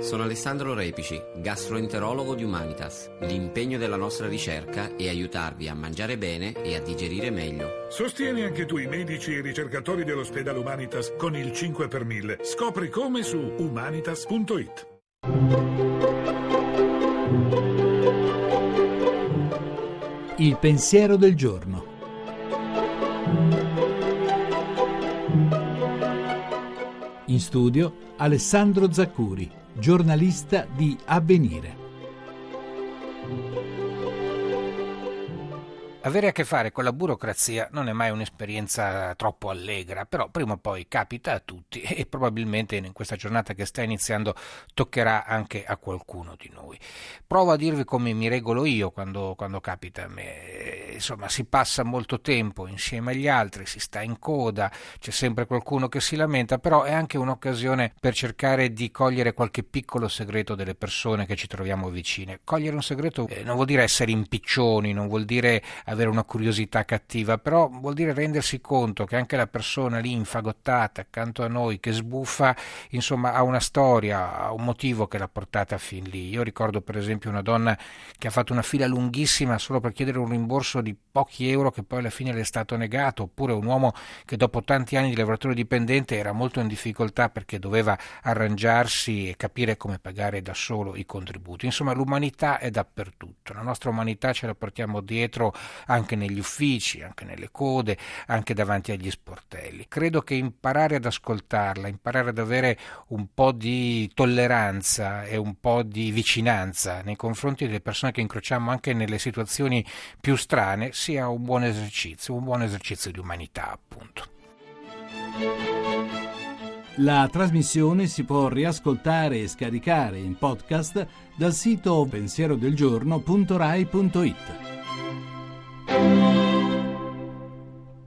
Sono Alessandro Repici, gastroenterologo di Humanitas. L'impegno della nostra ricerca è aiutarvi a mangiare bene e a digerire meglio. Sostieni anche tu i medici e i ricercatori dell'ospedale Humanitas con il 5 per 1000. Scopri come su humanitas.it. Il pensiero del giorno. In studio Alessandro Zaccuri, giornalista di Avvenire. Avere a che fare con la burocrazia non è mai un'esperienza troppo allegra, però prima o poi capita a tutti e probabilmente in questa giornata che sta iniziando toccherà anche a qualcuno di noi. Provo a dirvi come mi regolo io quando, quando capita a me. Insomma, si passa molto tempo insieme agli altri, si sta in coda, c'è sempre qualcuno che si lamenta, però è anche un'occasione per cercare di cogliere qualche piccolo segreto delle persone che ci troviamo vicine. Cogliere un segreto eh, non vuol dire essere impiccioni, non vuol dire avere una curiosità cattiva, però vuol dire rendersi conto che anche la persona lì infagottata accanto a noi, che sbuffa, insomma, ha una storia, ha un motivo che l'ha portata fin lì. Io ricordo per esempio una donna che ha fatto una fila lunghissima solo per chiedere un rimborso di pochi euro che poi alla fine le è stato negato, oppure un uomo che dopo tanti anni di lavoratore dipendente era molto in difficoltà perché doveva arrangiarsi e capire come pagare da solo i contributi. Insomma, l'umanità è dappertutto, la nostra umanità ce la portiamo dietro anche negli uffici, anche nelle code, anche davanti agli sportelli. Credo che imparare ad ascoltarla, imparare ad avere un po' di tolleranza e un po' di vicinanza nei confronti delle persone che incrociamo anche nelle situazioni più strane umane sia un buon esercizio, un buon esercizio di umanità appunto. La trasmissione si può riascoltare e scaricare in podcast dal sito pensierodelgiorno.rai.it.